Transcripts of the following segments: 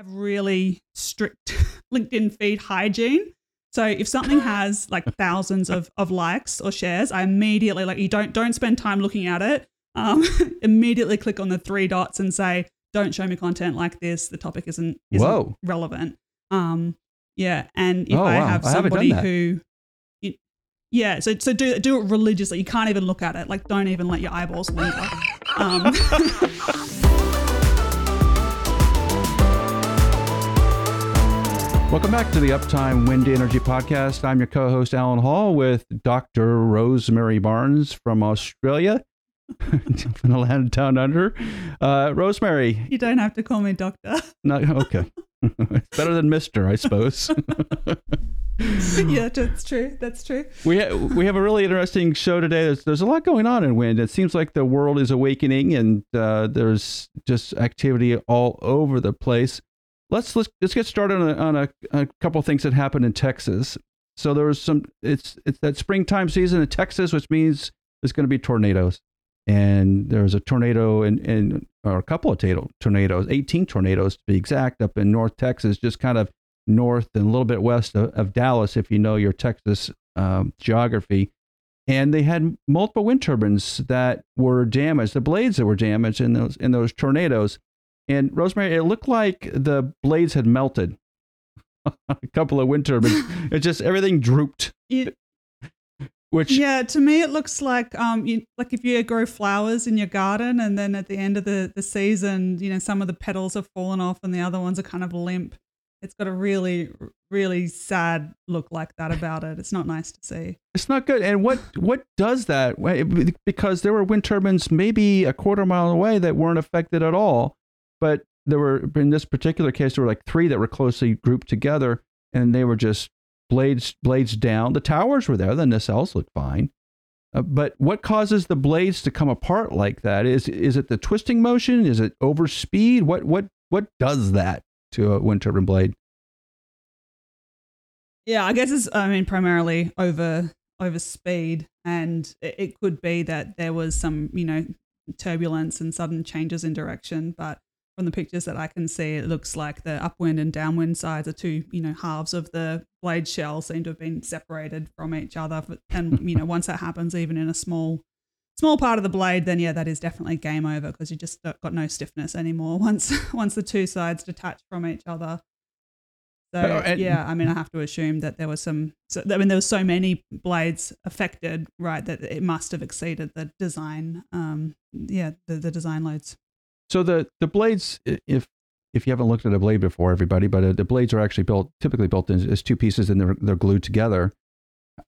have really strict LinkedIn feed hygiene. So if something has like thousands of, of likes or shares, I immediately like you don't don't spend time looking at it. Um, immediately click on the three dots and say, "Don't show me content like this. The topic isn't, isn't Whoa. relevant." Um, yeah, and if Oh, I wow. have I somebody that. who, you- yeah, so so do do it religiously. You can't even look at it. Like, don't even let your eyeballs linger. Um, Welcome back to the Uptime Wind Energy Podcast. I'm your co-host Allen Hall with Dr. Rosemary Barnes from Australia, from the land down under. Uh, Rosemary, you don't have to call me doctor. no, okay, it's better than Mister, I suppose. yeah, that's true. That's true. we ha- we have a really interesting show today. There's there's a lot going on in wind. It seems like the world is awakening, and uh, there's just activity all over the place. Let's let's let's get started on a, on a, a couple things that happened in Texas. So there was some. It's it's that springtime season in Texas, which means there's going to be tornadoes, and there was a tornado and in or a couple of tornado, tornadoes, 18 tornadoes to be exact, up in North Texas, just kind of north and a little bit west of, of Dallas, if you know your Texas um, geography. And they had multiple wind turbines that were damaged, the blades that were damaged in those in those tornadoes. And Rosemary, it looked like the blades had melted. a couple of wind turbines. it just everything drooped. It- Which yeah, to me it looks like um, you, like if you grow flowers in your garden, and then at the end of the the season, you know, some of the petals have fallen off, and the other ones are kind of limp. It's got a really, really sad look like that about it. It's not nice to see. It's not good. And what what does that? Because there were wind turbines maybe a quarter mile away that weren't affected at all, but there were in this particular case there were like three that were closely grouped together, and they were just blades blades down. The towers were there. The nacelles looked fine. Uh, but what causes the blades to come apart like that? Is is it the twisting motion? Is it over speed? What what what does that to a wind turbine blade? Yeah, I guess it's I mean primarily over over speed, and it, it could be that there was some you know turbulence and sudden changes in direction. But from the pictures that I can see, it looks like the upwind and downwind sides are two you know halves of the blade shell seem to have been separated from each other. And you know once that happens, even in a small small part of the blade, then yeah, that is definitely game over because you just got no stiffness anymore once once the two sides detach from each other. So Uh, yeah, I mean, I have to assume that there was some. So, I mean, there was so many blades affected, right? That it must have exceeded the design. Um, yeah, the, the design loads. So the the blades, if if you haven't looked at a blade before, everybody, but uh, the blades are actually built typically built in, as two pieces and they're they're glued together.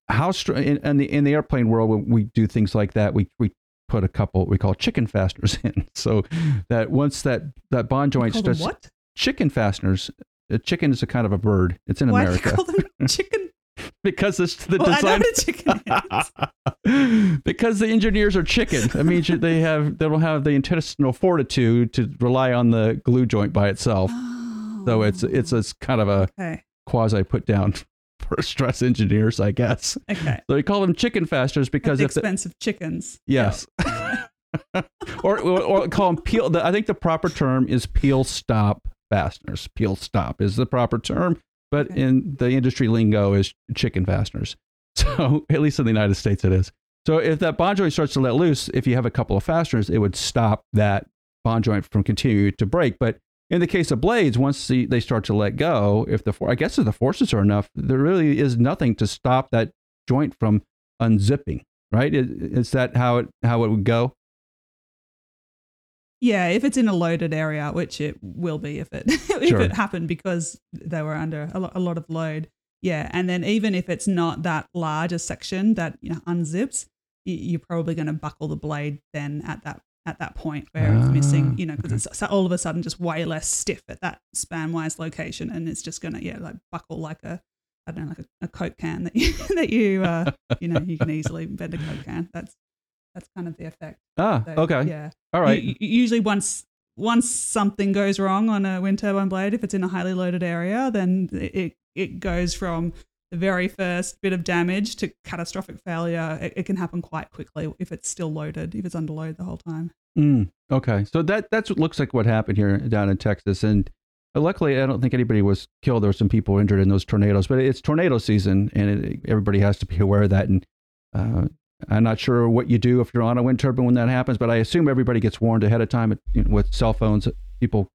How str- in, in the in the airplane world, when we do things like that, we we put a couple we call chicken fasteners in, so that once that that bond joint starts what? chicken fasteners. A chicken is a kind of a bird. It's in Why do you America call them chicken? because it's the Well, design. chicken because the engineers are chicken. That means they have they don't have the intestinal fortitude to rely on the glue joint by itself. So it's it's a kind of a Oh, okay. quasi put down for stress engineers, I guess. Okay. So we call them chicken fasteners because At the if the, chickens. yes, or, or or call them peel. The, I think the proper term is peel stop fasteners. Peel stop is the proper term, but Okay. in the industry lingo is chicken fasteners. So at least in the United States it is. So if that bond joint starts to let loose, if you have a couple of fasteners, it would stop that bond joint from continuing to break. But in the case of blades, once the, they start to let go, if the I guess if the forces are enough, there really is nothing to stop that joint from unzipping. Right? Is, is that how it how it would go? Yeah, if it's in a loaded area, which it will be if it if Sure. it happened because they were under a lot, a lot of load. Yeah, and then even if it's not that large a section that you know unzips, y- you're probably going to buckle the blade then at that at that point where it's Ah, missing. You know, because okay. it's all of a sudden just way less stiff at that span wise location, and it's just going to yeah like buckle like a I don't know like a, a coke can that you that you uh you know you can easily bend a coke can. That's that's kind of the effect. Ah, So, okay, Yeah. all right. U- usually, once once something goes wrong on a wind turbine blade, if it's in a highly loaded area, then it it goes from the very first bit of damage to catastrophic failure. It, it can happen quite quickly if it's still loaded, if it's under load the whole time. Mm, okay, so that that's what looks like what happened here down in Texas, and luckily, I don't think anybody was killed. There were some people injured in those tornadoes, but it's tornado season, and it, everybody has to be aware of that. And uh, I'm not sure what you do if you're on a wind turbine when that happens, but I assume everybody gets warned ahead of time you know, with cell phones. People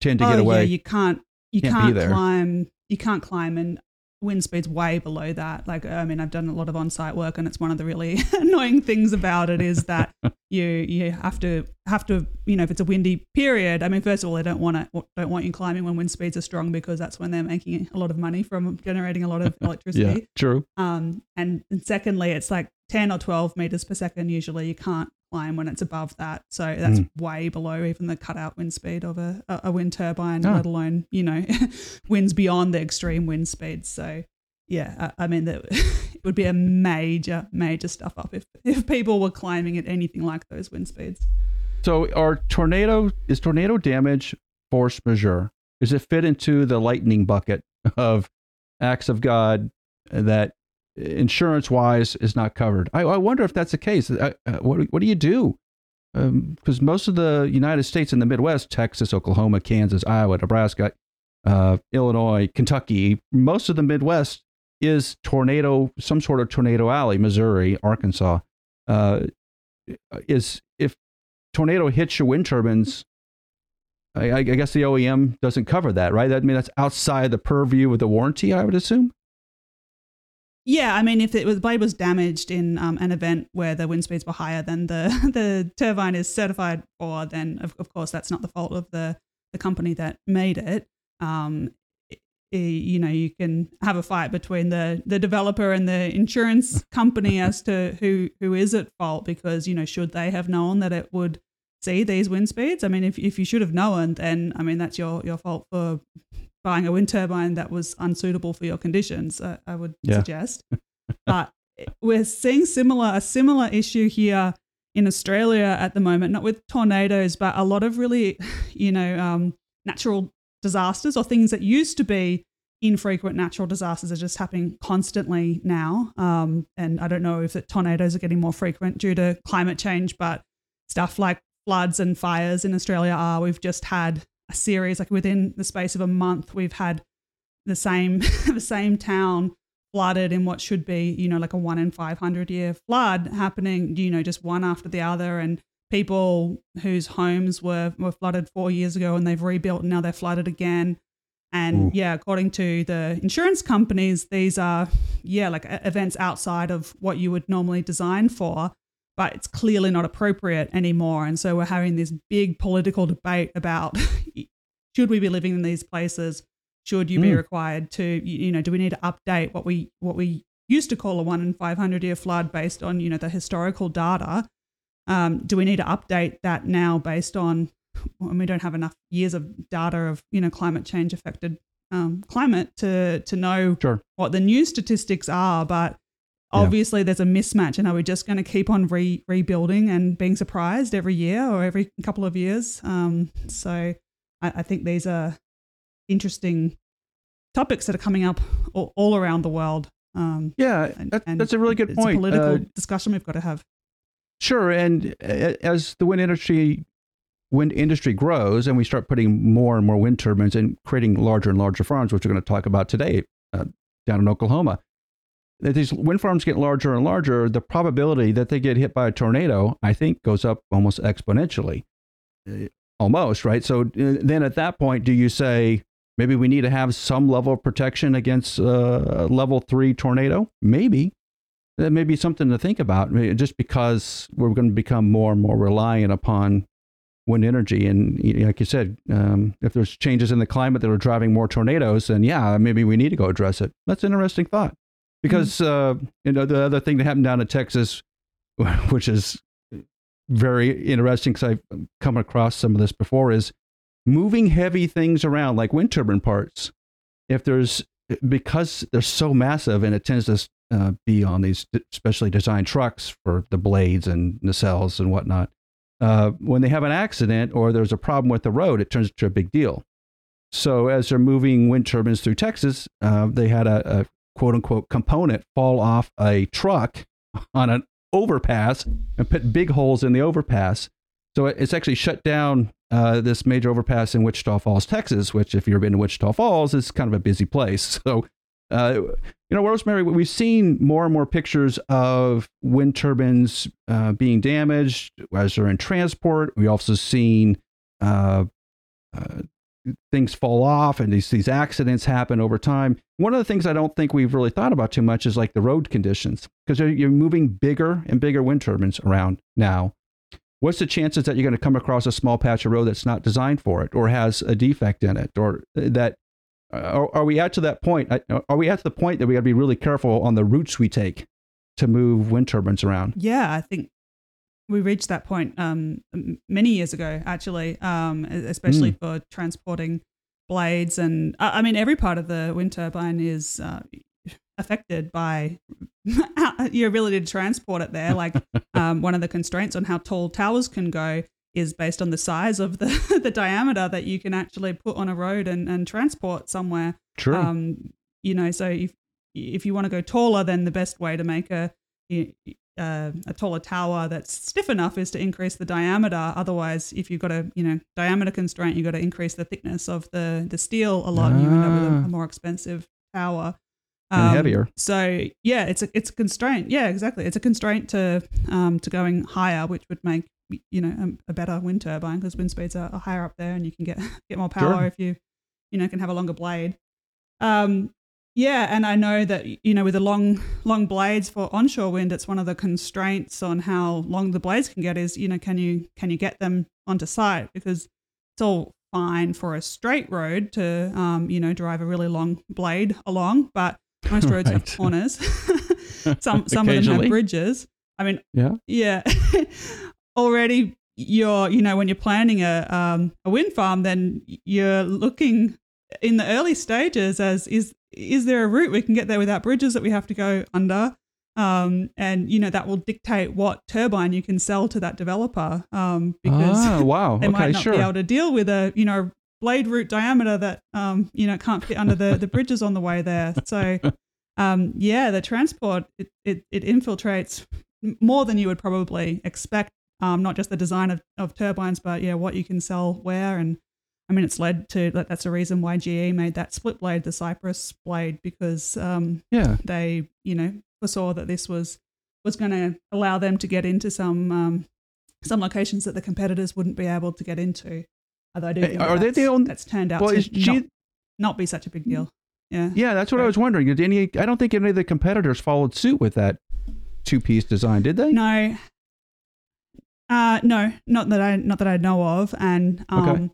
tend to oh, get away. Yeah, you can't you Can't can't, climb you can't climb and wind speeds way below that. Like I mean, I've done a lot of on-site work, and it's one of the really annoying things about it is that you you have to have to you know if it's a windy period. I mean, first of all, they don't want to don't want you climbing when wind speeds are strong because that's when they're making a lot of money from generating a lot of electricity. yeah, true. Um, and, and secondly, it's like 10 or 12 meters per second. Usually you can't climb when it's above that. So that's Mm. way below even the cutout wind speed of a, a wind turbine, Ah. let alone, you know, winds beyond the extreme wind speeds. So yeah, I, I mean, that it would be a major, major stuff up if, if people were climbing at anything like those wind speeds. So, are tornado is tornado damage force majeure? Does it fit into the lightning bucket of acts of God that insurance wise is not covered? I, I wonder if that's the case. I, uh, what what do you do? Because most of the United States in the Midwest, Texas, Oklahoma, Kansas, Iowa, Nebraska, uh, Illinois, Kentucky, most of the Midwest is tornado, some sort of tornado alley. Missouri, Arkansas, uh, is if tornado hits your wind turbines, I, I guess the OEM doesn't cover that, right? I mean, that's outside the purview of the warranty, I would assume. Yeah, I mean, if it was, the blade was damaged in um, an event where the wind speeds were higher than the, the turbine is certified for, then of, of course that's not the fault of the, the company that made it. Um, you know, you can have a fight between the, the developer and the insurance company as to who, who is at fault because, you know, should they have known that it would see these wind speeds? I mean, if, if you should have known, then, I mean, that's your, your fault for buying a wind turbine that was unsuitable for your conditions, I, I would Yeah. suggest. but we're seeing similar a similar issue here in Australia at the moment, not with tornadoes, but a lot of really, you know, um, natural disasters or things that used to be infrequent natural disasters are just happening constantly now. Um, and I don't know if the tornadoes are getting more frequent due to climate change, but stuff like floods and fires in Australia are. We've just had a series, like within the space of a month, we've had the same the same town flooded in what should be, you know, like a one in 500 year flood happening, you know, just one after the other. And people whose homes were, were flooded four years ago and they've rebuilt and now they're flooded again. And Ooh. yeah, according to the insurance companies, these are, yeah, like events outside of what you would normally design for, but it's clearly not appropriate anymore. And so we're having this big political debate about should we be living in these places? Should you be Mm. required to, you know, do we need to update what we what we used to call a one in five hundred year flood based on you know the historical data? Um, do we need to update that now based on? Well, we don't have enough years of data of you know climate change affected um, climate to to know Sure. what the new statistics are, but Yeah. obviously there's a mismatch. And are we just going to keep on re- rebuilding and being surprised every year or every couple of years? Um, so I, I think these are interesting topics that are coming up all, all around the world. Um, Yeah, and, that, that's a really good it's point. a political Uh, discussion we've got to have. Sure, and as the wind industry wind industry grows, and we start putting more and more wind turbines and creating larger and larger farms, which we're going to talk about today uh, down in Oklahoma, that these wind farms get larger and larger, the probability that they get hit by a tornado, I think, goes up almost exponentially, Uh, almost right. So uh, then, at that point, do you say maybe we need to have some level of protection against uh, a level three tornado? Maybe that may be something to think about just because we're going to become more and more reliant upon wind energy and like you said um, if there's changes in the climate that are driving more tornadoes then yeah maybe we need to go address it that's an interesting thought because uh, you know the other thing that happened down in texas which is very interesting because i've come across some of this before is moving heavy things around like wind turbine parts if there's because they're so massive and it tends to uh, be on these specially designed trucks for the blades and nacelles and whatnot. Uh, when they have an accident or there's a problem with the road, it turns into a big deal. So as they're moving wind turbines through Texas, uh, they had a, a quote unquote component fall off a truck on an overpass and put big holes in the overpass. So it's actually shut down uh, this major overpass in Wichita Falls, Texas, which, if you've been to Wichita Falls, is kind of a busy place. So, uh, you know, Rosemary, we've seen more and more pictures of wind turbines uh, being damaged as they're in transport. We've also seen uh, uh, things fall off and these these accidents happen over time. One of the things I don't think we've really thought about too much is like the road conditions because you're moving bigger and bigger wind turbines around now. What's the chances that you're going to come across a small patch of road that's not designed for it or has a defect in it or that uh, are, are we at to that point? Uh, Are we at the point that we got to be really careful on the routes we take to move wind turbines around? Yeah, I think we reached that point um, many years ago, actually, um, especially for transporting blades. And I I mean, every part of the wind turbine is uh, affected by your ability to transport it there. Like um, one of the constraints on how tall towers can go is based on the size of the, the diameter that you can actually put on a road and, and transport somewhere. True. Um, you know, so if if you want to go taller, then the best way to make a uh, a taller tower that's stiff enough is to increase the diameter. Otherwise, if you've got a you know diameter constraint, you've got to increase the thickness of the the steel a lot, and you end up with a, Ah. a more expensive tower. Um, And heavier. So yeah, it's a it's a constraint. Yeah, exactly. It's a constraint to um to going higher, which would make you know a, a better wind turbine because wind speeds are, are higher up there, and you can get get more power Sure. if you you know can have a longer blade. Um, yeah, and I know that you know with the long long blades for onshore wind, it's one of the constraints on how long the blades can get is you know can you can you get them onto site because it's all fine for a straight road to um, you know drive a really long blade along, but most roads have corners. some some of them have bridges. I mean, Yeah. yeah. Already, you're you know when you're planning a um, a wind farm, then you're looking in the early stages as is is there a route we can get there without bridges that we have to go under. Um, and you know that will dictate what turbine you can sell to that developer um, because ah, wow. they okay, might not sure. be able to deal with a you know blade root diameter that um you know can't fit under the the bridges on the way there so um yeah the transport it it, it infiltrates more than you would probably expect um not just the design of, of turbines but yeah what you can sell where and I mean, it's led to that. That's a reason why GE made that split blade, the Cypress blade, because um, yeah. they, you know, foresaw that this was was going to allow them to get into some um, some locations that the competitors wouldn't be able to get into. Although I do think are that they the that's, only- that's turned out Well, to G- not, not be such a big deal. Yeah. Yeah, that's what I was wondering. Did any? I don't think any of the competitors followed suit with that two-piece design, did they? No. Uh, no, not that I not that I know of. And um, Okay.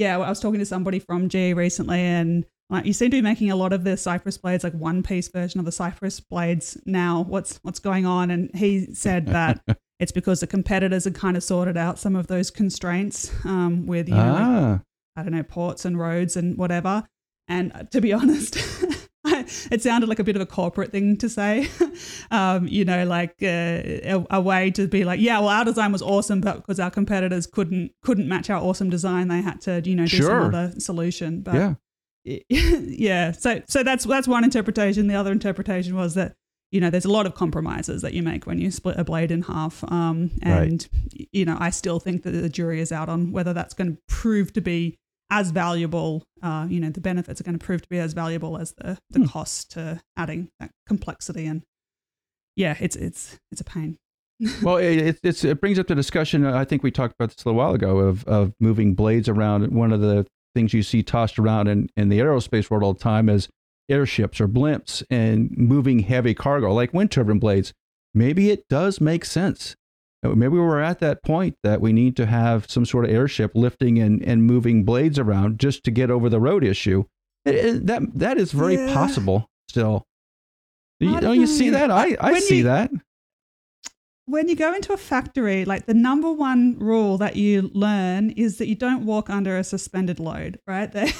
Yeah, I was talking to somebody from GE recently, and like you seem to be making a lot of the Cypress blades like one piece version of the Cypress blades now. What's what's going on? And he said that it's because the competitors had kind of sorted out some of those constraints um, with you know like, ah, I don't know, ports and roads and whatever. And uh, to be honest, it sounded like a bit of a corporate thing to say. um, you know, like uh, a, a way to be like, yeah, well, our design was awesome, but because our competitors couldn't couldn't match our awesome design, they had to, you know, do Sure. some other solution. But yeah. yeah, so so that's that's one interpretation. The other interpretation was that you know there's a lot of compromises that you make when you split a blade in half, um, and you know I still think that the jury is out on whether that's going to prove to be as valuable. Uh, you know, the benefits are going to prove to be as valuable as the the Hmm. cost to adding that complexity and yeah, it's it's it's a pain. well, it, it's it's, it brings up the discussion. I think we talked about this a little while ago of of moving blades around. One of the things you see tossed around in, in the aerospace world all the time is airships or blimps and moving heavy cargo like wind turbine blades. Maybe it does make sense. Maybe we're at that point that we need to have some sort of airship lifting and, and moving blades around just to get over the road issue. It- it- that that is very Yeah. possible still. You, don't you see that? I, I When see you- that. when you go into a factory, like the number one rule that you learn is that you don't walk under a suspended load, right? They,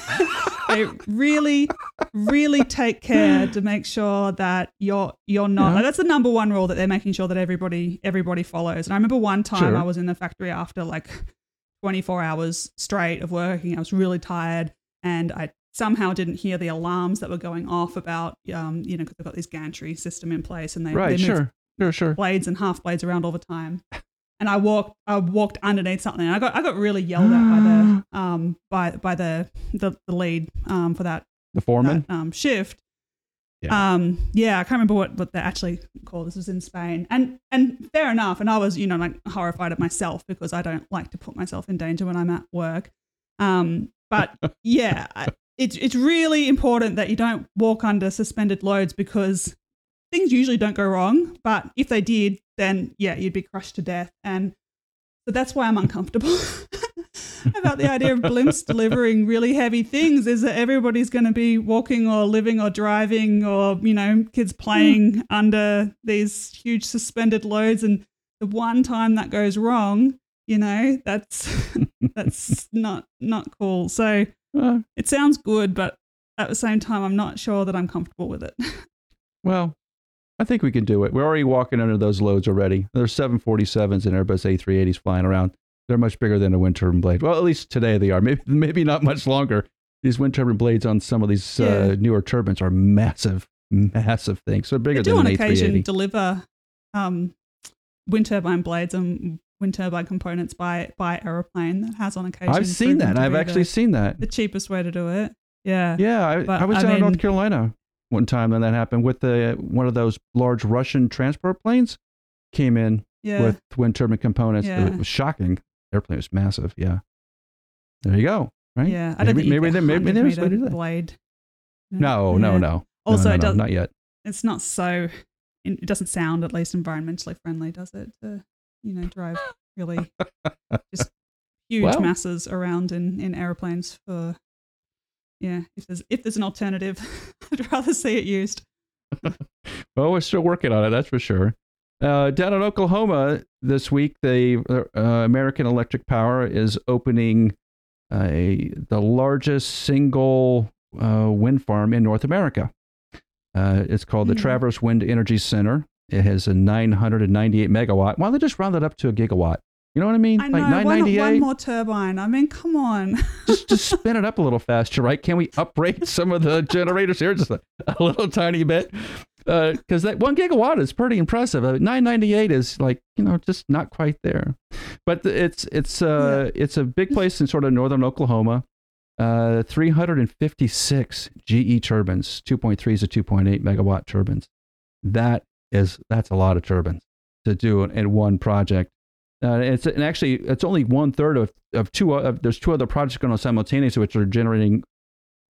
they really, really take care to make sure that you're you're not. Yeah. like, that's the number one rule that they're making sure that everybody everybody follows. And I remember one time Sure. I was in the factory after like 24 hours straight of working. I was really tired, and I somehow didn't hear the alarms that were going off about, um, you know, because they've got this gantry system in place, and they Right, they sure. Sure, sure. blades and half blades around all the time. And I walked I walked underneath something. And I got I got really yelled at by the um by by the the, the lead um for that, The foreman. that um shift. Yeah. Um yeah, I can't remember what, what they're actually called. This was in Spain. And and fair enough. And I was, you know, like horrified at myself because I don't like to put myself in danger when I'm at work. Um but yeah, I- it's it's really important that you don't walk under suspended loads because things usually don't go wrong. But if they did, then yeah, you'd be crushed to death. And so that's why I'm uncomfortable about the idea of blimps delivering really heavy things. Is that everybody's going to be walking or living or driving or you know kids playing hmm. under these huge suspended loads, and the one time that goes wrong, you know, that's that's not not cool. So it sounds good, but at the same time, I'm not sure that I'm comfortable with it. well, I think we can do it. We're already walking under those loads already. There's 747s and Airbus A380s flying around. They're much bigger than a wind turbine blade. Well, at least today they are. Maybe maybe not much longer. These wind turbine blades on some of these uh, newer turbines are massive, massive things. So bigger they do than on an occasion A380. deliver um, wind turbine blades and wind turbine components by by aeroplane. That has on occasion. I've seen that. I've actually the, seen that. the cheapest way to do it. Yeah. Yeah, I, But, I was I down in North Carolina one time when that happened with the one of those large Russian transport planes came in Yeah. with wind turbine components. It was shocking. Airplane was massive. Yeah. There you go. Right. yeah. I don't maybe maybe there- maybe 100 there's a way to meter do that. blade. No, no, Yeah. no. Also, no, no, it no, does, not not yet. it's not so. It doesn't sound at least environmentally friendly, does it? To you know, drive really just huge Well- masses around in in airplanes for. Yeah, if there's if there's an alternative, I'd rather see it used. Well, we're still working on it. That's for sure. Uh, down in Oklahoma this week, the uh, American Electric Power is opening a the largest single uh, wind farm in North America. Uh, it's called the Hmm. Traverse Wind Energy Center. It has a 998 megawatt. Why don't they just round it up to a gigawatt? You know what I mean? I know like one, 998. one more turbine. I mean, come on. just just spin it up a little faster, right? Can we uprate some of the generators here just a, a little tiny bit? Because that one gigawatt is pretty impressive. Uh, 998 is like you know just not quite there, but it's it's uh it's a big place in sort of northern Oklahoma. Uh, 356 GE turbines, 2.3s to 2.8 megawatt turbines. That is that's a lot of turbines to do in, in one project. Uh, it's and actually it's only one third of of two. Of, there's two other projects going on simultaneously, which are generating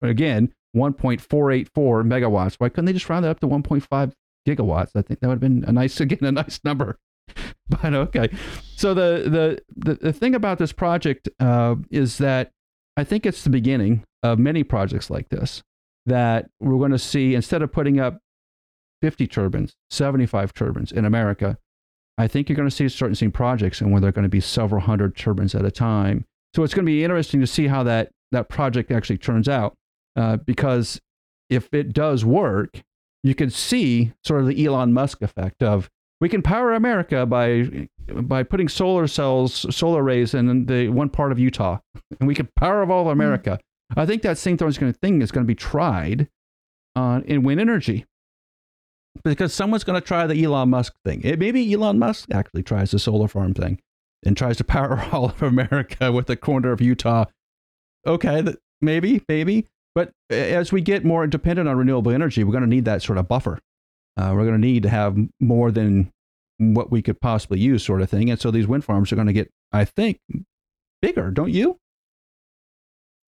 again 1.484 megawatts. Why couldn't they just round it up to 1.5 gigawatts? I think that would have been a nice again a nice number. But okay, so the the the, the thing about this project uh, is that I think it's the beginning of many projects like this that we're going to see instead of putting up 50 turbines, 75 turbines in America, I think you're going to see certain seeing projects and where they're going to be several hundred turbines at a time. So it's going to be interesting to see how that that project actually turns out, uh, because if it does work, you could see sort of the Elon Musk effect of we can power America by by putting solar cells, solar arrays in the one part of Utah, and we can power all of America. I think that same thing is going to thing is going to be tried on in wind energy because someone's going to try the Elon Musk thing. It, maybe Elon Musk actually tries the solar farm thing and tries to power all of America with a corner of Utah. Okay, th- maybe, maybe. But as we get more dependent on renewable energy, we're going to need that sort of buffer. Uh, we're going to need to have more than what we could possibly use, sort of thing. And so these wind farms are going to get, I think, bigger, don't you?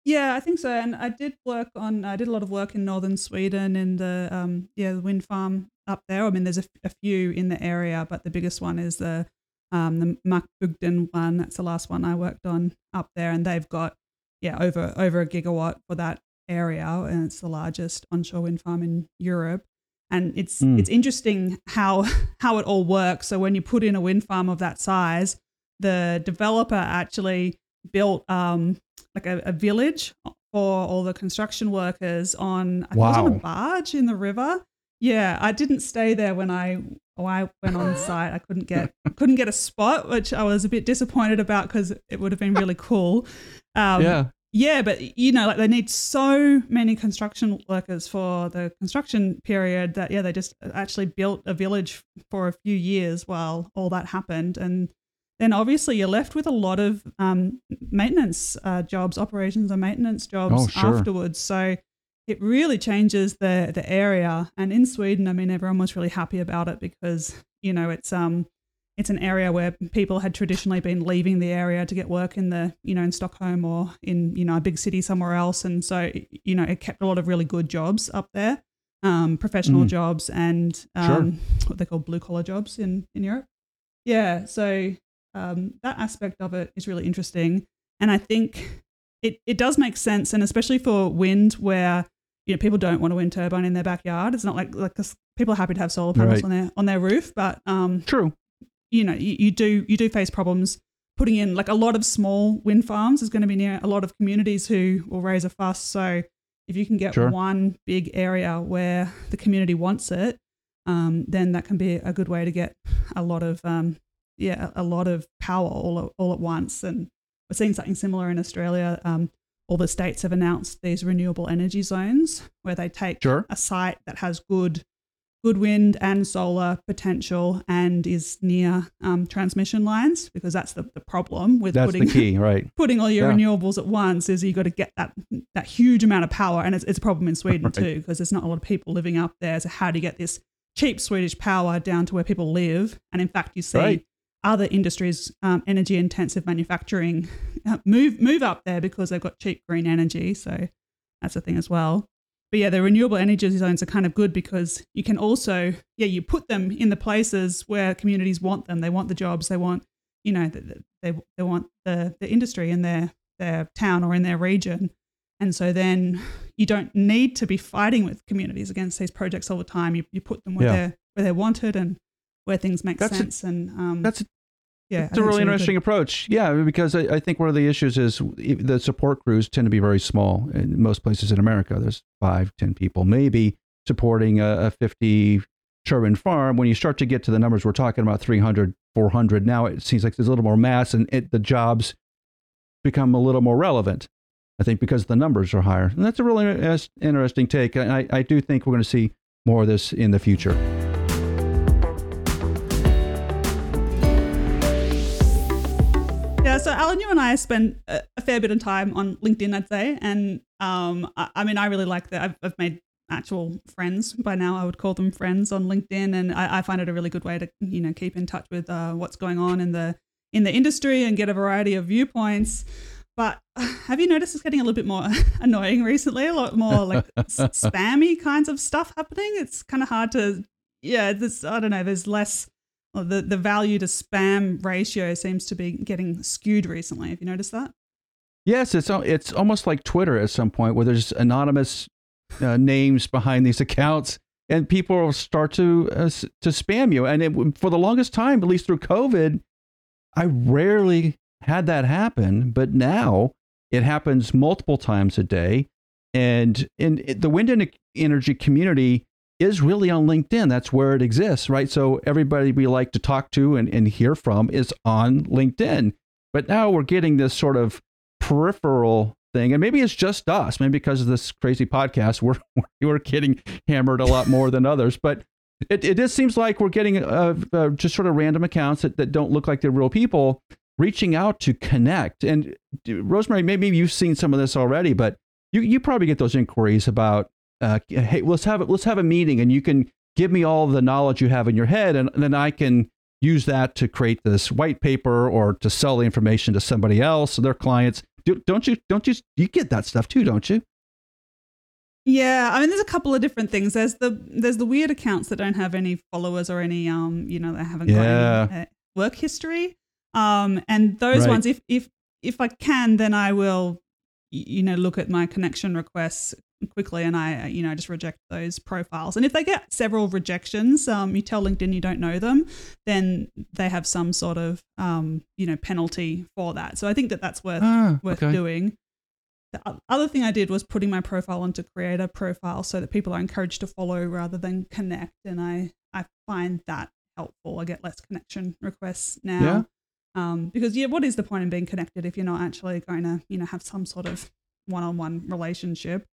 Yeah, I think so. And I did work on, I did a lot of work in northern Sweden in the, um, yeah, the wind farm up there. I mean, there's a, a few in the area, but the biggest one is the, um, the Markbygden one. That's the last one I worked on up there, and they've got, yeah, over over a gigawatt for that area, and it's the largest onshore wind farm in Europe. And it's Mm. it's interesting how how it all works. So when you put in a wind farm of that size, the developer actually built um, like a, a village for all the construction workers on I think it was on a barge in the river. Yeah, I didn't stay there when I when I went on site. I couldn't get couldn't get a spot, which I was a bit disappointed about because it would have been really cool. Um, yeah. yeah, but you know, like they need so many construction workers for the construction period that yeah, they just actually built a village for a few years while all that happened, and then obviously you're left with a lot of um, maintenance uh, jobs, operations and maintenance jobs Oh, sure. afterwards. So it really changes the the area. And in Sweden, I mean, everyone was really happy about it because you know it's um it's an area where people had traditionally been leaving the area to get work in the you know in Stockholm or in you know a big city somewhere else, and so you know it kept a lot of really good jobs up there, um, professional Mm. jobs and um, what they call blue collar jobs in in Europe. Yeah, so um, that aspect of it is really interesting, and I think it it does make sense, and especially for wind where you know people don't want a wind turbine in their backyard. It's not like like people are happy to have solar panels Right. on their on their roof, but um, True. you know you, you do you do face problems putting in like a lot of small wind farms is going to be near a lot of communities who will raise a fuss so if you can get Sure. one big area where the community wants it um, then that can be a good way to get a lot of um, yeah a lot of power all at, all at once and we're seeing something similar in australia um, all the states have announced these renewable energy zones where they take Sure. a site that has good good wind and solar potential and is near um, transmission lines because that's the, the problem with That's putting key, right? putting all your Yeah. renewables at once is you've got to get that that huge amount of power and it's, it's a problem in Sweden Right. too because there's not a lot of people living up there so how do you get this cheap Swedish power down to where people live and in fact you see Right. Other industries um, energy intensive manufacturing uh, move move up there because they've got cheap green energy so that's a thing as well but yeah, the renewable energy zones are kind of good because you can also, yeah, you put them in the places where communities want them. They want the jobs. They want, you know, th- th- they they want the the industry in their their town or in their region, and so then you don't need to be fighting with communities against these projects all the time. You you put them where Yeah. they're where they're wanted and where things make That's a- sense. and um, That's yeah, It's a really interesting approach. Yeah, because I, I think one of the issues is the support crews tend to be very small. In most places in America, there's five, ten people maybe supporting a, a 50 turbine farm. When you start to get to the numbers we're talking about, 300, 400, now it seems like there's a little more mass and it, the jobs become a little more relevant. I think because the numbers are higher. And that's a really interesting take. And I, I do think we're going to see more of this in the future. Allen, you and I spend a, a fair bit of time on LinkedIn, I'd say, and um, I, I mean, I really like that. I've, I've made actual friends by now. I would call them friends on LinkedIn, and I, I find it a really good way to you know keep in touch with uh, what's going on in the in the industry and get a variety of viewpoints. But have you noticed it's getting a little bit more annoying recently? A lot more like s- spammy kinds of stuff happening. It's kind of hard to, yeah. There's I don't know. There's less. The the value to spam ratio seems to be getting skewed recently. Have you noticed that? Yes, it's it's almost like Twitter at some point where there's anonymous uh, names behind these accounts, and people will start to uh, to spam you. And it, for the longest time, at least through COVID, I rarely had that happen, but now it happens multiple times a day. And in it- the wind en- energy community is really on LinkedIn. That's where it exists, right? So everybody we like to talk to and, and hear from is on LinkedIn. But now we're getting this sort of peripheral thing, and maybe it's just us. Maybe because of this crazy podcast, we're we're getting hammered a lot more than others. But it, it just seems like we're getting uh, uh, just sort of random accounts that, that don't look like they're real people reaching out to connect. And uh, Rosemary, maybe you've seen some of this already, but you you probably get those inquiries about, uh, hey, let's have it, let's have a meeting, and you can give me all the knowledge you have in your head, and, and then I can use that to create this white paper or to sell the information to somebody else, their clients. Do, don't you? Don't you? You get that stuff too, don't you? Yeah, I mean, there's a couple of different things. There's the there's the weird accounts that don't have any followers or any um, you know, they haven't got Yeah. any uh, work history. Um, and those Right. ones, if if if I can, then I will, you know, look at my connection requests quickly, and I, uh, you know, just reject those profiles. And if they get several rejections, um, you tell LinkedIn you don't know them, then they have some sort of, um, you know, penalty for that. So I think that that's worth Ah, worth okay. doing. The other thing I did was putting my profile onto creator profile so that people are encouraged to follow rather than connect, and I I find that helpful. I get less connection requests now. Yeah. Um, because yeah, what is the point in being connected if you're not actually going to you know have some sort of one-on-one relationship?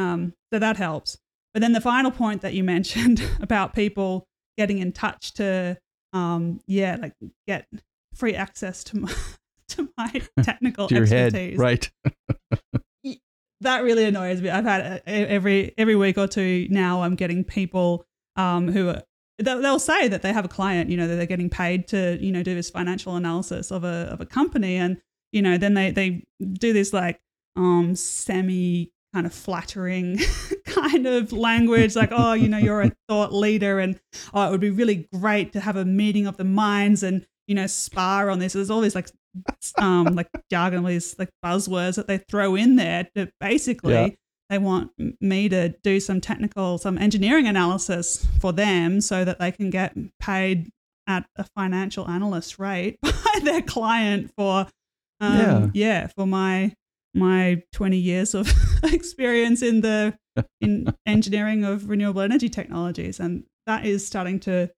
Um, so that helps. But then the final point that you mentioned about people getting in touch to um, yeah like get free access to my to my technical to your expertise. head, right? that really annoys me. I've had uh, every every week or two now. I'm getting people um, who are they'll they'll say that they have a client, you know, that they're getting paid to you know do this financial analysis of a of a company, and you know then they they do this like um semi kind of flattering kind of language like oh you know you're a thought leader and oh it would be really great to have a meeting of the minds and you know spar on this there's all these like um like jargon these like buzzwords that they throw in there to basically Yeah. they want me to do some technical some engineering analysis for them so that they can get paid at a financial analyst rate by their client for um, Yeah. yeah for my my 20 years of experience in the in engineering of renewable energy technologies and that is starting to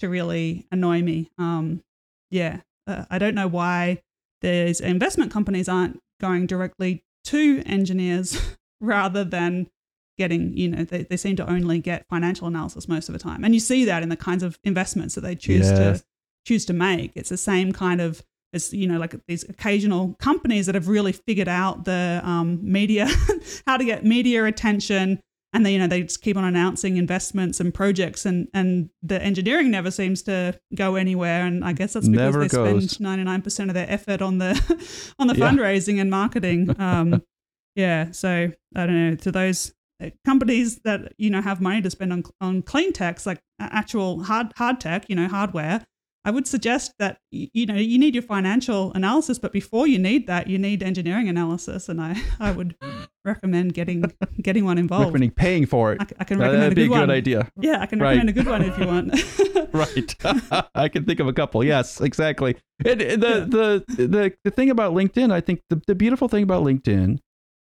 to really annoy me. Um yeah uh, i don't know why these investment companies aren't going directly to engineers rather than getting you know they, they seem to only get financial analysis most of the time. And you see that in the kinds of investments that they choose Yes. to choose to make. It's the same kind of as you know like these occasional companies that have really figured out the um, media how to get media attention and they you know they just keep on announcing investments and projects and and the engineering never seems to go anywhere and i guess that's because Never they goes. spend 99% of their effort on the on the Yeah. fundraising and marketing um yeah so i don't know to those uh, companies that you know have money to spend on on clean techs like actual hard hard tech you know hardware I would suggest that you know you need your financial analysis, but before you need that, you need engineering analysis, and I, I would recommend getting getting one involved. Recommending paying for it. I, I can recommend that'd a be good a good one. idea. Yeah, I can Right. recommend a good one if you want. right. I can think of a couple. Yes, exactly. And the, the the the thing about LinkedIn, I think the, the beautiful thing about LinkedIn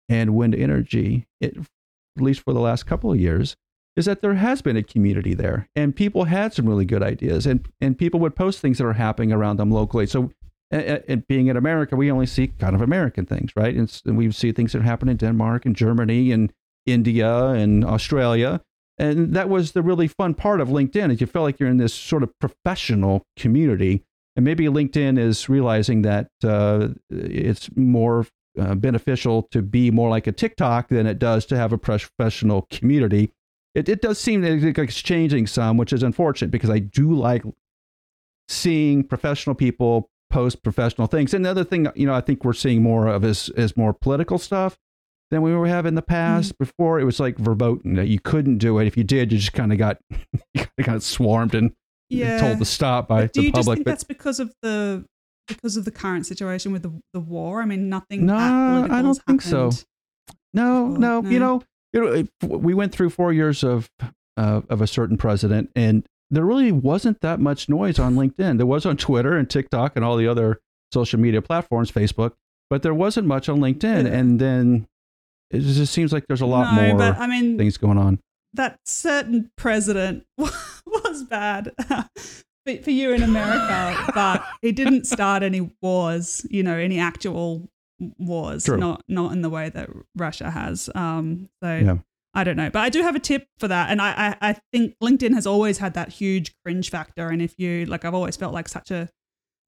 and wind energy, it, at least for the last couple of years, is that there has been a community there, and people had some really good ideas, and and people would post things that are happening around them locally. So. And and being in America, we only see kind of American things, right? And, and we see things that happen in Denmark and Germany and India and Australia. And that was the really fun part of LinkedIn is you felt like you're in this sort of professional community. And maybe LinkedIn is realizing that uh, it's more uh, beneficial to be more like a TikTok than it does to have a professional community. It, it does seem that it's changing some, which is unfortunate because I do like seeing professional people post professional things. And the other thing, you know, I think we're seeing more of is is more political stuff than we were having in the past. Mm-hmm. Before it was like verboten that you couldn't do it. If you did, you just kind of got you kind of swarmed and yeah. told to stop by But do the you just public. think But that's because of the because of the current situation with the the war? I mean, nothing. No, I don't think so. no, before, no, you know, you know, we went through four years of uh, of a certain president, and there really wasn't that much noise on LinkedIn. There was on Twitter and TikTok and all the other social media platforms, Facebook, but there wasn't much on LinkedIn. Yeah. And then it just seems like there's a lot no, more but I mean, things going on. that certain president was bad for, for you in America, but he didn't start any wars, you know, any actual wars, True. not not in the way that Russia has. Um, so Yeah. I don't know, but I do have a tip for that, and I, I I think LinkedIn has always had that huge cringe factor, and if you like, I've always felt like such a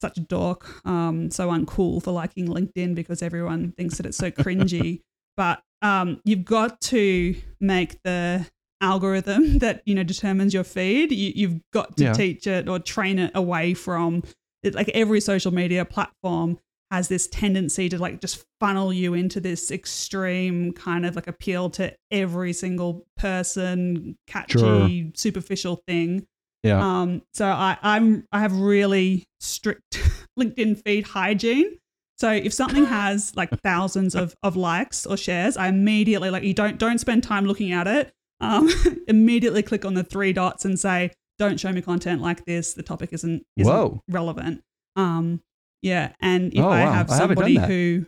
such a dork, um, so uncool for liking LinkedIn because everyone thinks that it's so cringy. but um, you've got to make the algorithm that you know determines your feed. You, you've got to Yeah. teach it or train it away from it. Like every social media platform has this tendency to like just funnel you into this extreme kind of like appeal to every single person, catchy, Sure. superficial thing. Yeah. Um, so I, I'm I have really strict LinkedIn feed hygiene. So if something has like thousands of, of likes or shares, I immediately like you don't don't spend time looking at it. Um, immediately click on the three dots and say, "Don't show me content like this. The topic isn't isn't Whoa. relevant." Um, yeah, and if Oh, I wow. have I somebody that. who,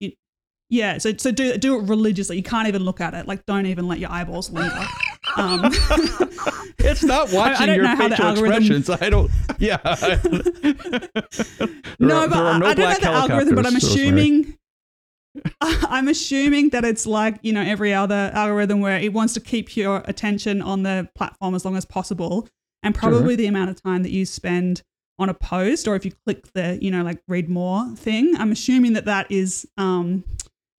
you- yeah, so so do do it religiously. You can't even look at it. Like, don't even let your eyeballs linger. Um, It's not watching your know how the facial expressions. I don't. Yeah. No, are- but I, no I don't know the algorithm, but I'm assuming I'm assuming that it's like you know every other algorithm where it wants to keep your attention on the platform as long as possible, and probably the amount of time that you spend on a post or if you click the you know like read more thing i'm assuming that that is um,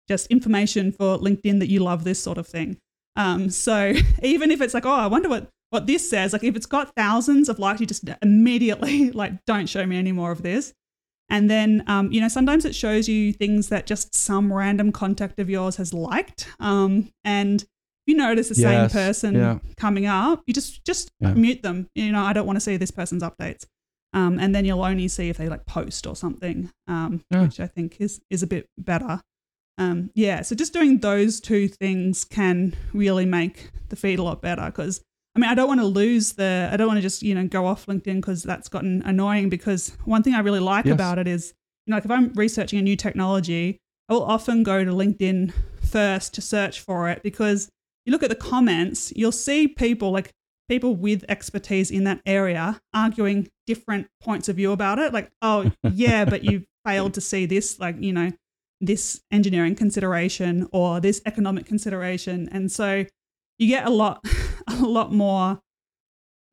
just information for linkedin that you love this sort of thing um, so even if it's like oh i wonder what what this says like if it's got thousands of likes you just immediately like don't show me any more of this and then um, you know sometimes it shows you things that just some random contact of yours has liked um, and you notice the Yes, same person yeah. coming up you just just Yeah. mute them you know i don't want to see this person's updates um, and then you'll only see if they like post or something, um, Yeah. which I think is is a bit better. Um, yeah, so just doing those two things can really make the feed a lot better because I mean I don't want to lose the I don't want to just you know go off LinkedIn because that's gotten annoying because one thing I really like Yes. about it is you know like if I'm researching a new technology I will often go to LinkedIn first to search for it because you look at the comments you'll see people like people with expertise in that area arguing different points of view about it. Like, oh, yeah, but you failed to see this, like, you know, this engineering consideration or this economic consideration. And so you get a lot, a lot more.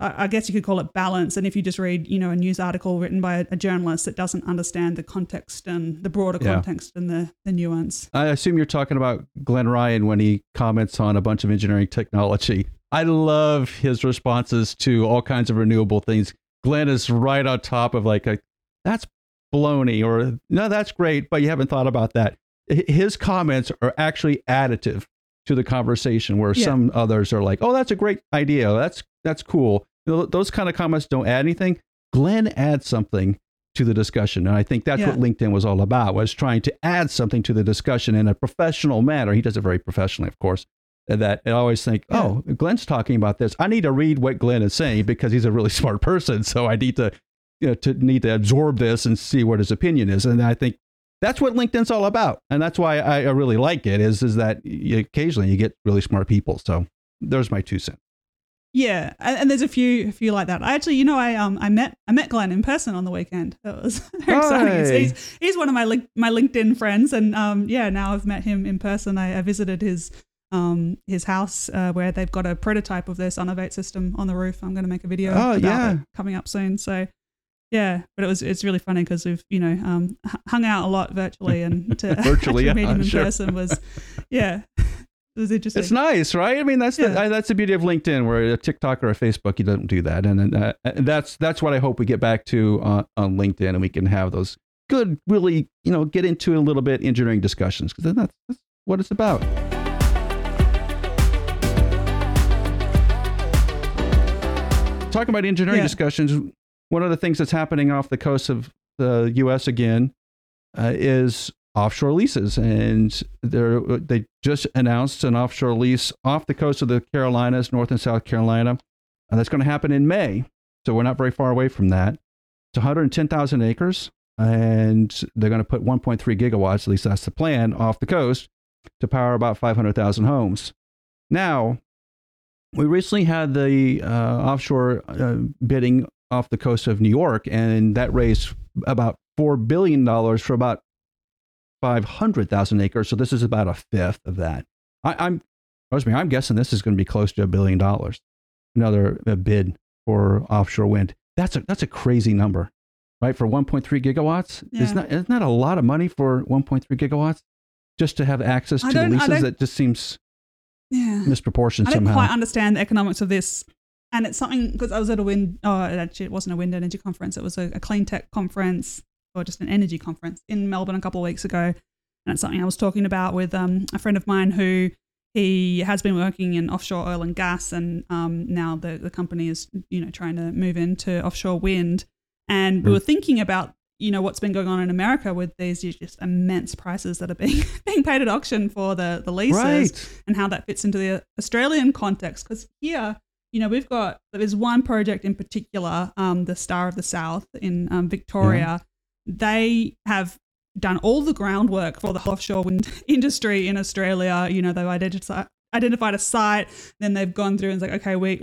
I guess you could call it balance. And if you just read, you know, a news article written by a, a journalist that doesn't understand the context and the broader Yeah. context and the, the nuance. I assume you're talking about Glenn Ryan when he comments on a bunch of engineering technology. I love his responses to all kinds of renewable things. Glenn is right on top of like, a, that's baloney, or no, that's great, but you haven't thought about that. His comments are actually additive to the conversation, where Yeah. some others are like, oh, that's a great idea. That's that's cool. Those kind of comments don't add anything. Glenn adds something to the discussion, and I think that's Yeah. what LinkedIn was all about was trying to add something to the discussion in a professional manner. He does it very professionally, of course. That I always think, oh, Glenn's talking about this. I need to read what Glenn is saying because he's a really smart person. So I need to, you know, to need to absorb this and see what his opinion is. And I think that's what LinkedIn's all about, and that's why I, I really like it. Is is that you, occasionally you get really smart people. So there's my two cents. Yeah, and, and there's a few, a few like that. I actually, you know, I um, I met, I met Glenn in person on the weekend. That was very exciting. He's, he's, one of my link, my LinkedIn friends, and um, yeah, now I've met him in person. I, I visited his um his house uh, where they've got a prototype of their Sonovate system on the roof. I'm going to make a video. Oh, about yeah. it coming up soon. So. Yeah, but it was it's really funny because we've you know um, hung out a lot virtually and to Virtually, meet him in sure. person was yeah it was interesting. It's nice, right? I mean, that's the Yeah. uh, that's the beauty of LinkedIn. Where a TikTok or a Facebook, you don't do that, and uh, and that's that's what I hope we get back to uh, on LinkedIn, and we can have those good, really, you know, get into a little bit engineering discussions because that's, that's what it's about. Talking about engineering Yeah. discussions, one of the things that's happening off the coast of the U.S. again uh, is offshore leases, and they're, they just announced an offshore lease off the coast of the Carolinas, North and South Carolina, and that's going to happen in May. So we're not very far away from that. It's 110,000 acres, and they're going to put 1.3 gigawatts, at least that's the plan, off the coast to power about 500,000 homes. Now, we recently had the uh, offshore uh, bidding off the coast of New York, and that raised about four billion dollars for about five hundred thousand acres. So this is about a fifth of that. I, I'm, Rosemary, I'm guessing this is going to be close to a billion dollars. Another uh, bid for offshore wind. That's a that's a crazy number, right? For 1.3 gigawatts, Yeah. isn't that isn't that a lot of money for 1.3 gigawatts? Just to have access to the leases, that just seems yeah. misproportioned I don't somehow. quite understand the economics of this. And it's something because I was at a wind, oh, actually, it wasn't a wind energy conference. It was a, a clean tech conference or just an energy conference in Melbourne a couple of weeks ago. And it's something I was talking about with um, a friend of mine who he has been working in offshore oil and gas. And um, now the, the company is, you know, trying to move into offshore wind. And we Mm. were thinking about, you know, what's been going on in America with these just immense prices that are being, being paid at auction for the, the leases right. and how that fits into the Australian context. Because here, you know, we've got there's one project in particular, um, the Star of the South in um, Victoria. They have done all the groundwork for the offshore wind industry in Australia. You know, they've identified identified a site, then they've gone through and it's like, okay, we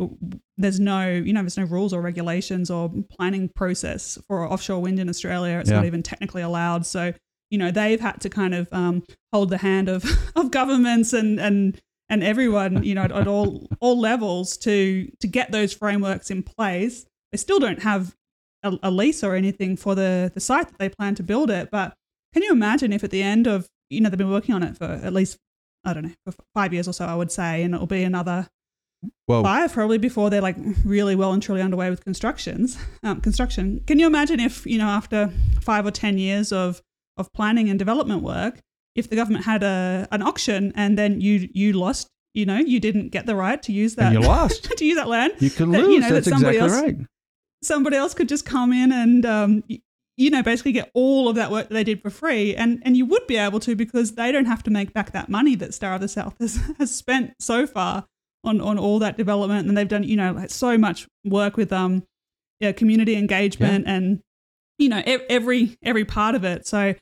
there's no, you know, there's no rules or regulations or planning process for offshore wind in Australia. It's Yeah. not even technically allowed. So, you know, they've had to kind of um, hold the hand of of governments and and and everyone, you know, at, at all all levels to to get those frameworks in place. They still don't have a, a lease or anything for the the site that they plan to build it. But can you imagine if at the end of you know they've been working on it for at least I don't know for five years or so, I would say, and it'll be another Well, five probably before they're like really well and truly underway with constructions um, construction can you imagine if you know after five or ten years of of planning and development work if the government had a an auction and then you you lost you know you didn't get the right to use that and you lost. to use that land You could that, lose. you know, that That's somebody exactly else- right. somebody else could just come in and um, you know basically get all of that work that they did for free and and you would be able to because they don't have to make back that money that Star of the South has, has spent so far on on all that development. And they've done you know like so much work with um yeah community engagement and you know every every part of it. So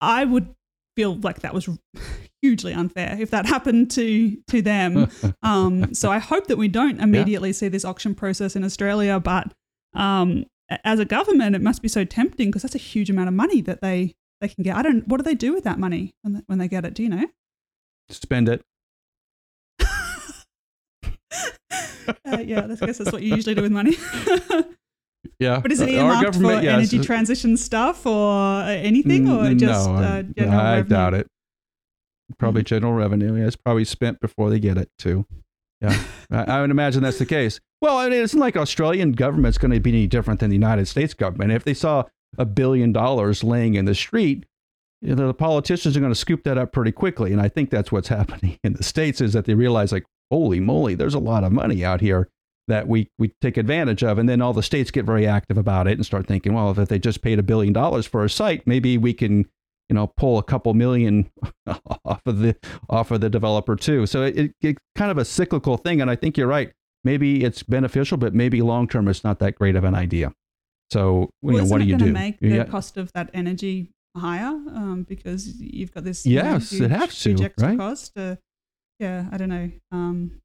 I, would feel like that was hugely unfair if that happened to to them. Um, so I hope that we don't immediately see this auction process in Australia. But um, as a government, it must be so tempting because that's a huge amount of money that they they can get. I don't. What do they do with that money when they, when they get it? Do you know? Spend it. Uh, yeah, I guess that's what you usually do with money. Yeah. but is it Uh, earmarked for yes. energy transition stuff or uh, anything, or Mm, just no, uh, general I revenue? Doubt it. Probably general revenue. Yeah, it's probably spent before they get it too. Yeah, I, I would imagine that's the case. Well, I mean, it's not like Australian government's going to be any different than the United States government. If they saw a billion dollars laying in the street, you know, the politicians are going to scoop that up pretty quickly. And I think that's what's happening in the states is that they realize, like, holy moly, there's a lot of money out here that we we take advantage of, and then all the states get very active about it and start thinking, well, if they just paid a billion dollars for a site, maybe we can you know pull a couple million off of the off of the developer too so it, it, it's kind of a cyclical thing and i think you're right maybe it's beneficial but maybe long term it's not that great of an idea so you Well, know what do you do make the Yeah. cost of that energy higher um, because you've got this Yes, it has to, right? cost. Uh, yeah, I don't know. Um,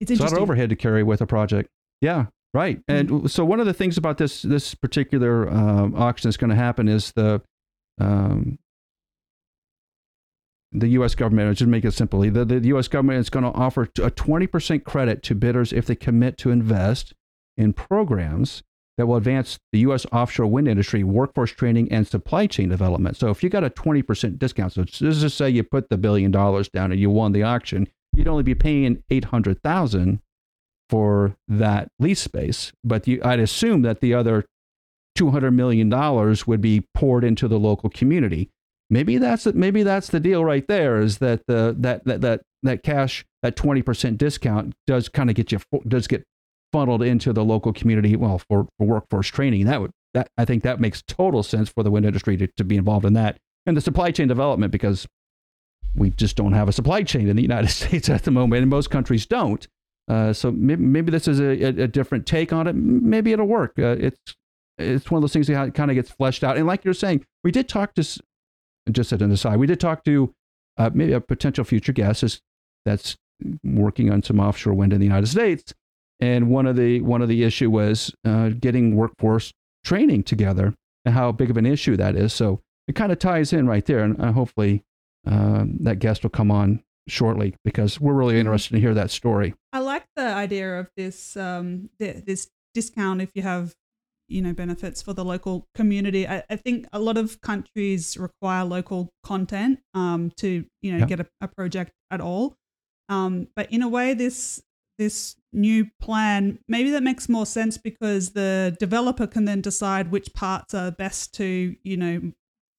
it's a lot of overhead to carry with a project yeah right and so one of the things about this this particular um, auction that's going to happen is the um, the U.S. government, just make it simply, the, the U.S. government is going to offer a 20% credit to bidders if they commit to invest in programs that will advance the U.S. offshore wind industry, workforce training, and supply chain development. So if you got a 20% discount, so let's just say you put the billion dollars down and you won the auction, you'd only be paying 800000 for that lease space. But you, I'd assume that the other $200 million would be poured into the local community maybe that's. Maybe that's the deal right there. Is that the that that that that cash that twenty percent discount does kind of get you does get funneled into the local community. Well, for, for workforce training, that would that I think that makes total sense for the wind industry to, to be involved in that and the supply chain development because we just don't have a supply chain in the United States at the moment, and most countries don't. Uh, so maybe, maybe this is a, a, a different take on it. Maybe it'll work. Uh, it's it's one of those things that kind of gets fleshed out. And like you're saying, we did talk to just as an aside, we did talk to uh, maybe a potential future guest that's working on some offshore wind in the United States, and one of the one of the issue was uh, getting workforce training together and how big of an issue that is. So it kind of ties in right there, and uh, hopefully um, that guest will come on shortly because we're really interested to hear that story. I like the idea of this um, th- this discount if you have you know benefits for the local community. I, I think a lot of countries require local content um, to you know Yeah. get a, a project at all. Um, but in a way, this this new plan maybe that makes more sense because the developer can then decide which parts are best to you know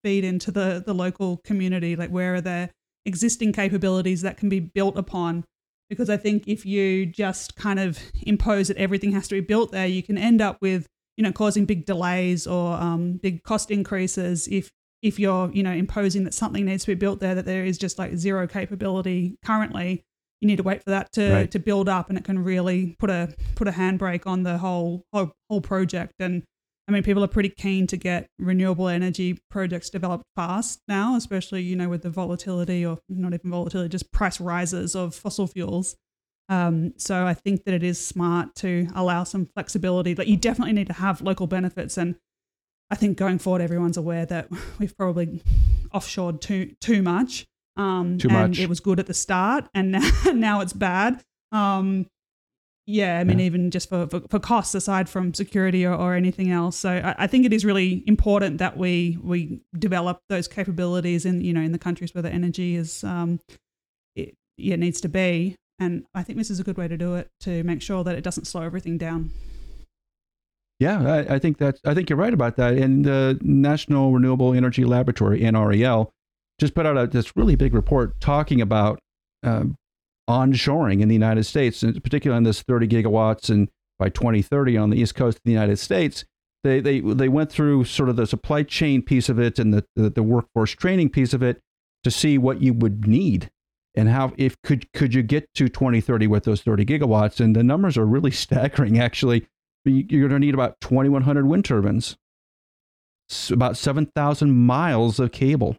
feed into the the local community. Like where are there existing capabilities that can be built upon because I think if you just kind of impose that everything has to be built there, you can end up with you know causing big delays or um, big cost increases if if you're you know imposing that something needs to be built there that there is just like zero capability currently. You need to wait for that to, Right. to build up, and it can really put a put a handbrake on the whole whole, whole project. And I mean, people are pretty keen to get renewable energy projects developed fast now, especially you know with the volatility or not even volatility, just price rises of fossil fuels. Um, so I think that it is smart to allow some flexibility. Like you definitely need to have local benefits, and I think going forward, everyone's aware that we've probably offshored too too much. Um, Too and much. It was good at the start, and now, now it's bad. Um, yeah, I mean, Yeah. even just for, for, for costs aside from security or, or anything else. So I, I think it is really important that we we develop those capabilities in you know in the countries where the energy is um it yeah needs to be. And I think this is a good way to do it to make sure that it doesn't slow everything down. Yeah, I, I think that I think you're right about that. And the National Renewable Energy Laboratory (NREL) just put out a, this really big report talking about um, onshoring in the United States, and particularly on this 30 gigawatts, and by 2030 on the east coast of the United States. They they they went through sort of the supply chain piece of it and the the, the workforce training piece of it to see what you would need and how if could could you get to 2030 with those 30 gigawatts? And the numbers are really staggering actually. You- you're going to need about 2100 wind turbines. About 7000 miles of cable.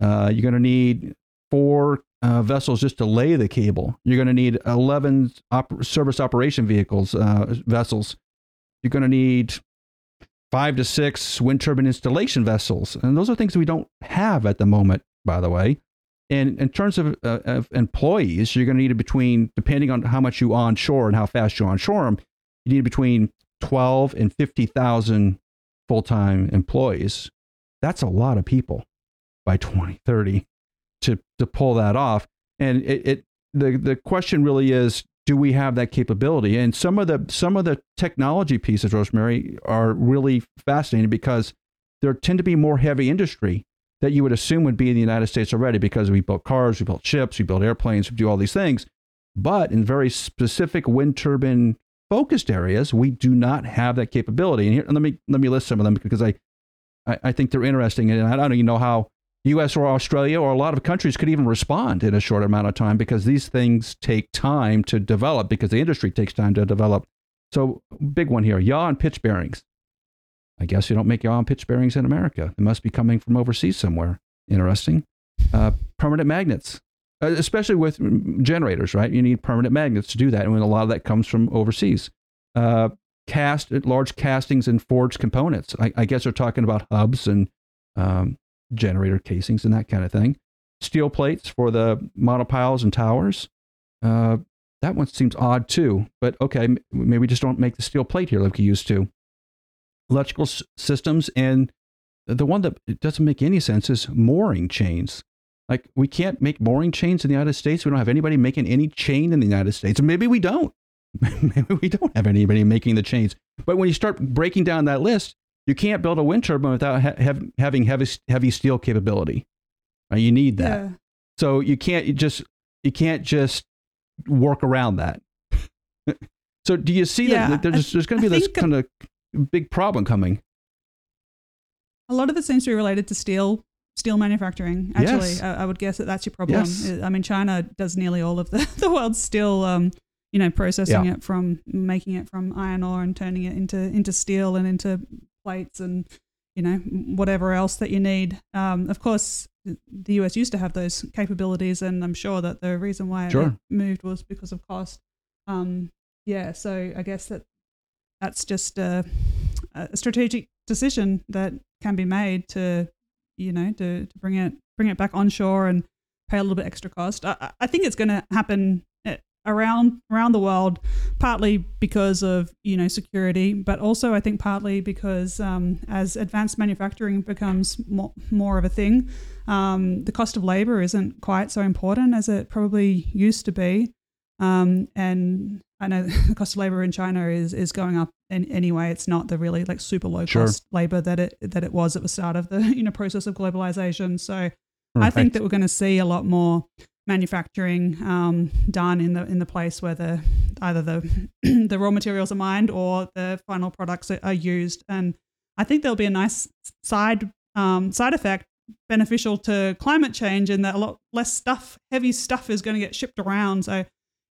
Uh, you're going to need four uh, vessels just to lay the cable. You're going to need 11 op- service operation vehicles uh, vessels. You're going to need five to six wind turbine installation vessels. And those are things we don't have at the moment by the way and in terms of, uh, of employees, you're going to need between, depending on how much you onshore and how fast you onshore them, you need between 12 and 50,000 full time employees. That's a lot of people by 2030 to, to pull that off. And it, it the, the question really is do we have that capability? And some of the some of the technology pieces, Rosemary, are really fascinating because there tend to be more heavy industry that you would assume would be in the United States already because we built cars, we built ships, we built airplanes, we do all these things. But in very specific wind turbine focused areas, we do not have that capability. And here, let me let me list some of them because I, I, I think they're interesting, and I don't even know how U.S. or Australia or a lot of countries could even respond in a short amount of time because these things take time to develop because the industry takes time to develop. So big one here, yaw and pitch bearings. I guess you don't make yaw and pitch bearings in America. They must be coming from overseas somewhere. Interesting. Uh, permanent magnets, uh, especially with generators, right? You need permanent magnets to do that, and a lot of that comes from overseas. Uh, cast large castings and forged components. I, I guess they're talking about hubs and um, generator casings and that kind of thing. Steel plates for the monopiles and towers. Uh, that one seems odd too, but okay, maybe we just don't make the steel plate here like we used to. Electrical s- systems and the one that doesn't make any sense is mooring chains. Like we can't make mooring chains in the United States. We don't have anybody making any chain in the United States. Maybe we don't. Maybe we don't have anybody making the chains. But when you start breaking down that list, you can't build a wind turbine without ha- have, having heavy heavy steel capability. Uh, you need that. Yeah. So you can't you just you can't just work around that. so do you see Yeah, that there's there's going to I be this kind of big problem coming? A lot of it seems to be related to steel steel manufacturing. Actually, Yes. I, I would guess that that's your problem. Yes. I mean, China does nearly all of the, the world's steel. Um, you know, processing Yeah. it from making it from iron ore and turning it into into steel and into plates and you know whatever else that you need. Um, of course, the US used to have those capabilities, and I'm sure that the reason why Sure. it moved was because of cost. Um, yeah, so I guess that that's just a, a strategic decision that can be made to you know to, to bring it bring it back onshore and pay a little bit extra cost. I, I- think it's going to happen uh, around around the world, partly because of you know security, but also I think partly because um, as advanced manufacturing becomes more, more of a thing, um, the cost of labor isn't quite so important as it probably used to be. Um, and I know the cost of labor in China is is going up in, anyway. It's not the really like super low Sure. cost labor that it that it was at the start of the you know process of globalization. So I think that we're going to see a lot more manufacturing um, done in the in the place where the either the the raw materials are mined or the final products are, are used. And I think there'll be a nice side um, side effect beneficial to climate change in that a lot less stuff, heavy stuff, is going to get shipped around. So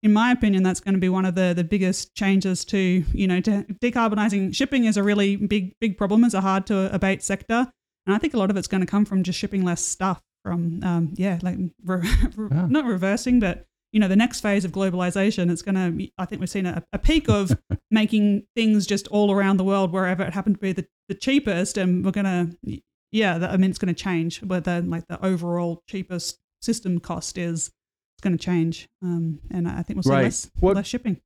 in my opinion, that's going to be one of the, the biggest changes to, you know, to decarbonizing shipping is a really big, big problem. It's a hard to abate sector. And I think a lot of it's going to come from just shipping less stuff from, um, yeah, like re- Yeah. not reversing, but, you know, the next phase of globalization, it's going to I think we've seen a, a peak of making things just all around the world, wherever it happened to be the, the cheapest. And we're going to, yeah, I mean, it's going to change whether like the overall cheapest system cost is going to change. Um, and I think we'll see Right. less, What- less shipping.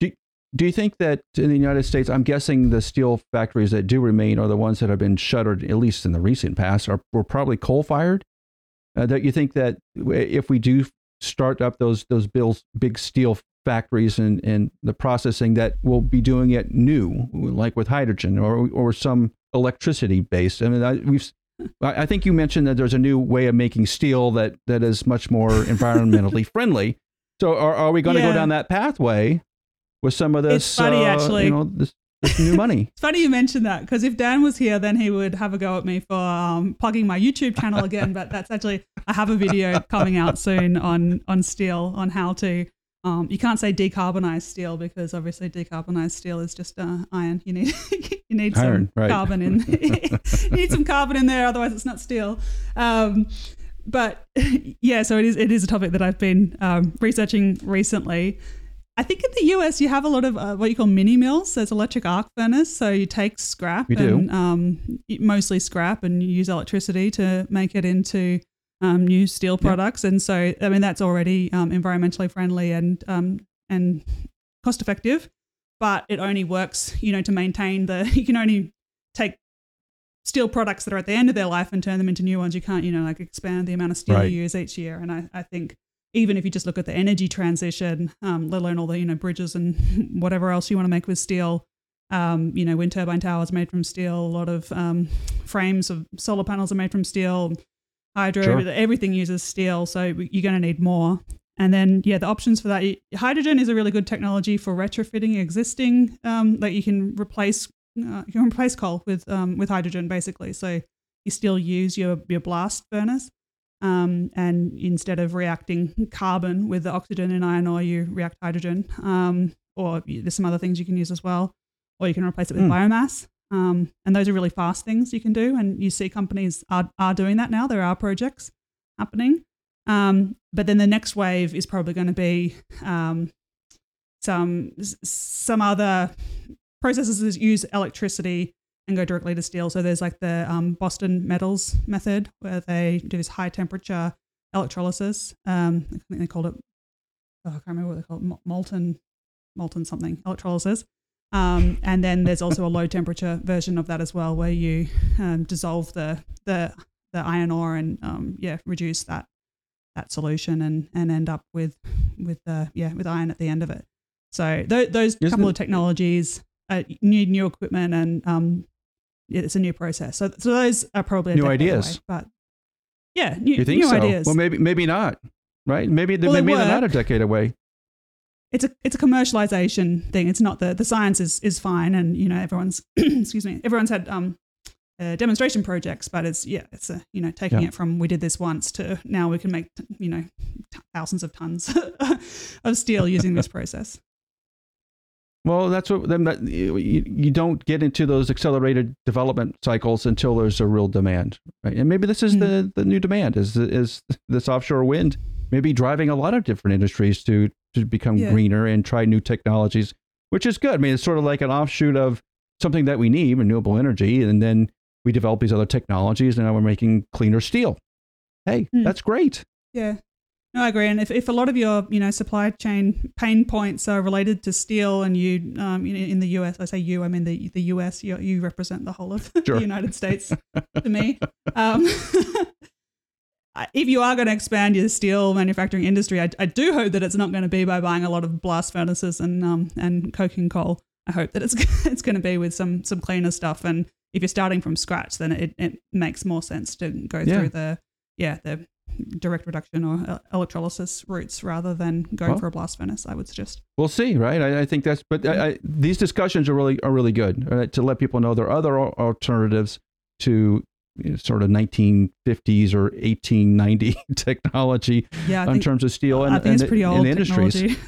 Do, do you think that in the United States, I'm guessing the steel factories that do remain are the ones that have been shuttered, at least in the recent past, are were probably coal fired? Uh, that you think that if we do start up those those bills, big steel factories and, and the processing, that we'll be doing it new, like with hydrogen or or some electricity based. I mean, I, we've I think you mentioned that there's a new way of making steel that that is much more environmentally friendly. So are, are we going to Yeah. go down that pathway with some of this? It's funny, uh, actually. You know, this, this new money. It's funny you mentioned that because if Dan was here, then he would have a go at me for um, plugging my YouTube channel again. but that's actually I have a video coming out soon on on steel on how to. Um, you can't say decarbonized steel because obviously decarbonized steel is just uh, iron. You need you need some Iron, right. carbon in. you need some carbon in there, otherwise it's not steel. Um, but yeah, so it is it is a topic that I've been um, researching recently. I think in the US you have a lot of uh, what you call mini mills. There's electric arc furnace, so you take scrap We do. and um, mostly scrap, and you use electricity to make it into um, new steel Yeah. products. And so I mean that's already um, environmentally friendly and um, and cost effective, but it only works you know to maintain the. You can only take steel products that are at the end of their life and turn them into new ones. You can't, you know, like expand the amount of steel Right. you use each year. And I, I think even if you just look at the energy transition, um, let alone all the, you know, bridges and whatever else you want to make with steel, um, you know, wind turbine towers made from steel, a lot of um, frames of solar panels are made from steel, hydro, Sure. everything uses steel. So you're going to need more. And then, yeah, the options for that, hydrogen is a really good technology for retrofitting existing, um, like you can replace uh, you can replace coal with um, with hydrogen basically. So you still use your your blast furnace, um, and instead of reacting carbon with the oxygen and iron ore, you react hydrogen. Um, or there's some other things you can use as well, or you can replace it with Hmm. biomass. Um, and those are really fast things you can do, and you see companies are are doing that now. There are projects happening. Um, but then the next wave is probably going to be um, some some other processes that use electricity and go directly to steel. So there's like the um, Boston Metals method where they do this high temperature electrolysis. Um, I think they called it. Oh, I can't remember what they call it. Molten, molten something electrolysis. Um, and then there's also a low temperature version of that as well, where you um, dissolve the the the iron ore and um, yeah reduce that that solution and and end up with with uh, yeah with iron at the end of it. So th- those Isn't couple it- of technologies uh, need new equipment and um, yeah, it's a new process. So so those are probably a New ideas. away, but yeah, new, You think new so? ideas. Well, maybe maybe not. Right? Maybe Well, they maybe they're not a decade away. It's a it's a commercialization thing. It's not the the science is is fine, and you know everyone's excuse me everyone's had um uh, demonstration projects, but it's yeah it's a you know taking Yeah. it from we did this once to now we can make you know t- thousands of tons of steel using this process. Well, that's what then that, you, you don't get into those accelerated development cycles until there's a real demand, right? And maybe this is Mm. the the new demand is is this offshore wind maybe driving a lot of different industries to to become Yeah. greener and try new technologies, which is good. I mean, it's sort of like an offshoot of something that we need, renewable energy, and then we develop these other technologies, and now we're making cleaner steel. Hey, Mm. that's great. Yeah. No, I agree. And if, if a lot of your, you know, supply chain pain points are related to steel and you, um, in, in the US, I say you, I mean the, the US, you, you represent the whole of Sure. the United States to me. Um, if you are going to expand your steel manufacturing industry, I, I do hope that it's not going to be by buying a lot of blast furnaces and, um, and coking coal. I hope that it's, it's going to be with some, some cleaner stuff. And if you're starting from scratch, then it, it makes more sense to go Yeah. through the, yeah, the direct reduction or electrolysis routes rather than going Well- for a blast furnace. I would suggest. We'll see, right? I, I think that's, but I, I, these discussions are really are really good right? to let people know there are other alternatives to sort of 1950s or 1890 technology Yeah, in think, terms of steel and, I think it's pretty old industries.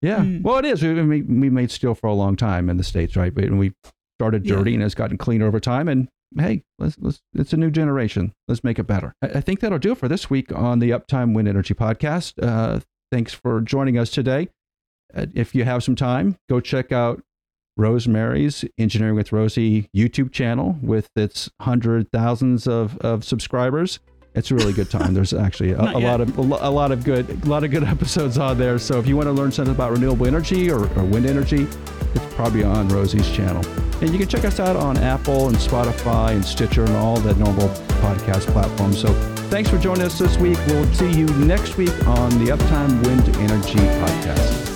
Yeah, Mm. well, it is. We, we we made steel for a long time in the states, right? And we started Yeah. dirty, and it's gotten cleaner over time. And hey, let's let's it's a new generation. Let's make it better. I, I think that'll do it for this week on the Uptime Wind Energy Podcast. Uh, thanks for joining us today. Uh, if you have some time, go check out Rosemary's Engineering with Rosie YouTube channel with its hundred thousands of, of subscribers. It's a really good time. There's actually a, a lot of a, lot of good a lot of good episodes on there. So if you want to learn something about renewable energy or, or wind energy, it's probably on Rosie's channel. And you can check us out on Apple and Spotify and Stitcher and all the normal podcast platforms. So thanks for joining us this week. We'll see you next week on the Uptime Wind Energy Podcast.